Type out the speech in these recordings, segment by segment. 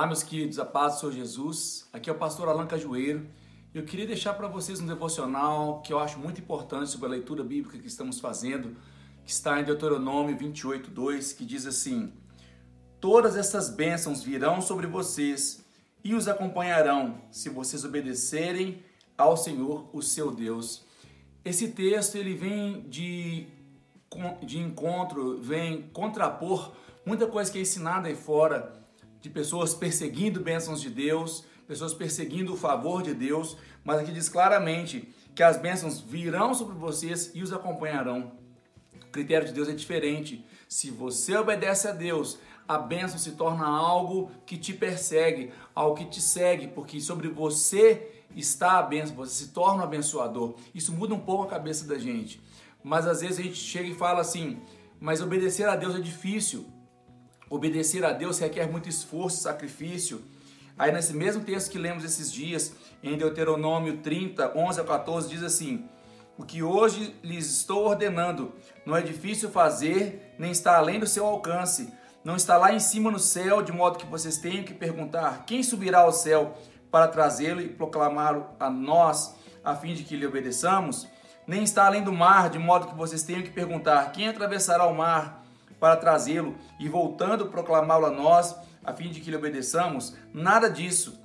Olá, meus queridos, a paz do Senhor Jesus. Aqui é o pastor Alan Cajueiro. Eu queria deixar para vocês um devocional que eu acho muito importante sobre a leitura bíblica que estamos fazendo, que está em Deuteronômio 28, 2, que diz assim: Todas essas bênçãos virão sobre vocês e os acompanharão se vocês obedecerem ao Senhor, o seu Deus. Esse texto ele vem de, de encontro, vem contrapor muita coisa que é ensinada aí fora de pessoas perseguindo bênçãos de Deus, pessoas perseguindo o favor de Deus, mas aqui diz claramente que as bênçãos virão sobre vocês e os acompanharão. O critério de Deus é diferente. Se você obedece a Deus, a bênção se torna algo que te persegue, algo que te segue, porque sobre você está a bênção, você se torna um abençoador. Isso muda um pouco a cabeça da gente. Mas às vezes a gente chega e fala assim: mas obedecer a Deus é difícil. Obedecer a Deus requer muito esforço, sacrifício. Aí nesse mesmo texto que lemos esses dias, em Deuteronômio 30, 11 a 14, diz assim: O que hoje lhes estou ordenando não é difícil fazer, nem está além do seu alcance. Não está lá em cima no céu, de modo que vocês tenham que perguntar: quem subirá ao céu para trazê-lo e proclamá-lo a nós, a fim de que lhe obedeçamos? Nem está além do mar, de modo que vocês tenham que perguntar: quem atravessará o mar para trazê-lo e voltando proclamá-lo a nós, a fim de que lhe obedeçamos? Nada disso.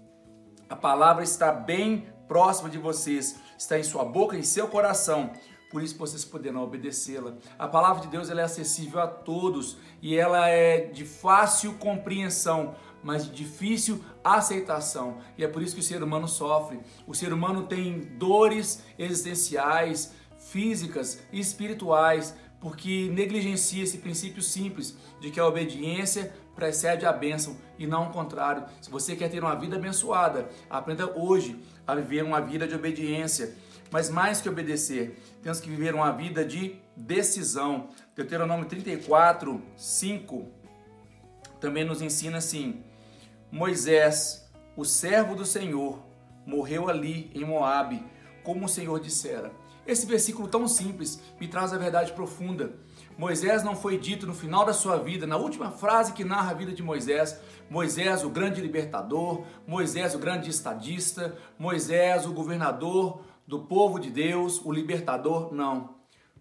A palavra está bem próxima de vocês, está em sua boca em seu coração. Por isso vocês poderão obedecê-la. A palavra de Deus é acessível a todos e ela é de fácil compreensão, mas de difícil aceitação. E é por isso que o ser humano sofre. O ser humano tem dores existenciais, físicas e espirituais porque negligencia esse princípio simples de que a obediência precede a bênção e não o contrário. Se você quer ter uma vida abençoada, aprenda hoje a viver uma vida de obediência. Mas mais que obedecer, temos que viver uma vida de decisão. Deuteronômio 34, 5 também nos ensina assim: Moisés, o servo do Senhor, morreu ali em Moabe, como o Senhor dissera. Esse versículo tão simples me traz a verdade profunda. Moisés não foi dito no final da sua vida, na última frase que narra a vida de Moisés, Moisés o grande libertador, Moisés o grande estadista, Moisés o governador do povo de Deus, o libertador, não.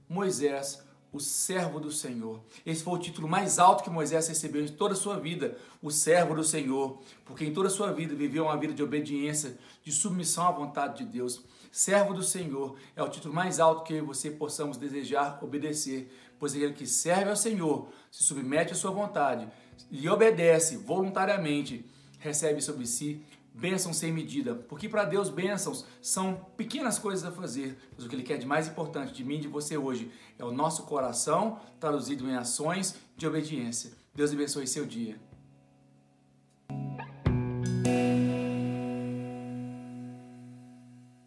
Moisés, o servo do Senhor. Esse foi o título mais alto que Moisés recebeu em toda a sua vida, o servo do Senhor, porque em toda a sua vida viveu uma vida de obediência, de submissão à vontade de Deus. Servo do Senhor é o título mais alto que você possamos desejar obedecer, pois aquele que serve ao Senhor, se submete à sua vontade e obedece voluntariamente, recebe sobre si bênçãos sem medida, porque para Deus bênçãos são pequenas coisas a fazer, mas o que Ele quer de mais importante de mim e de você hoje é o nosso coração traduzido em ações de obediência. Deus abençoe seu dia.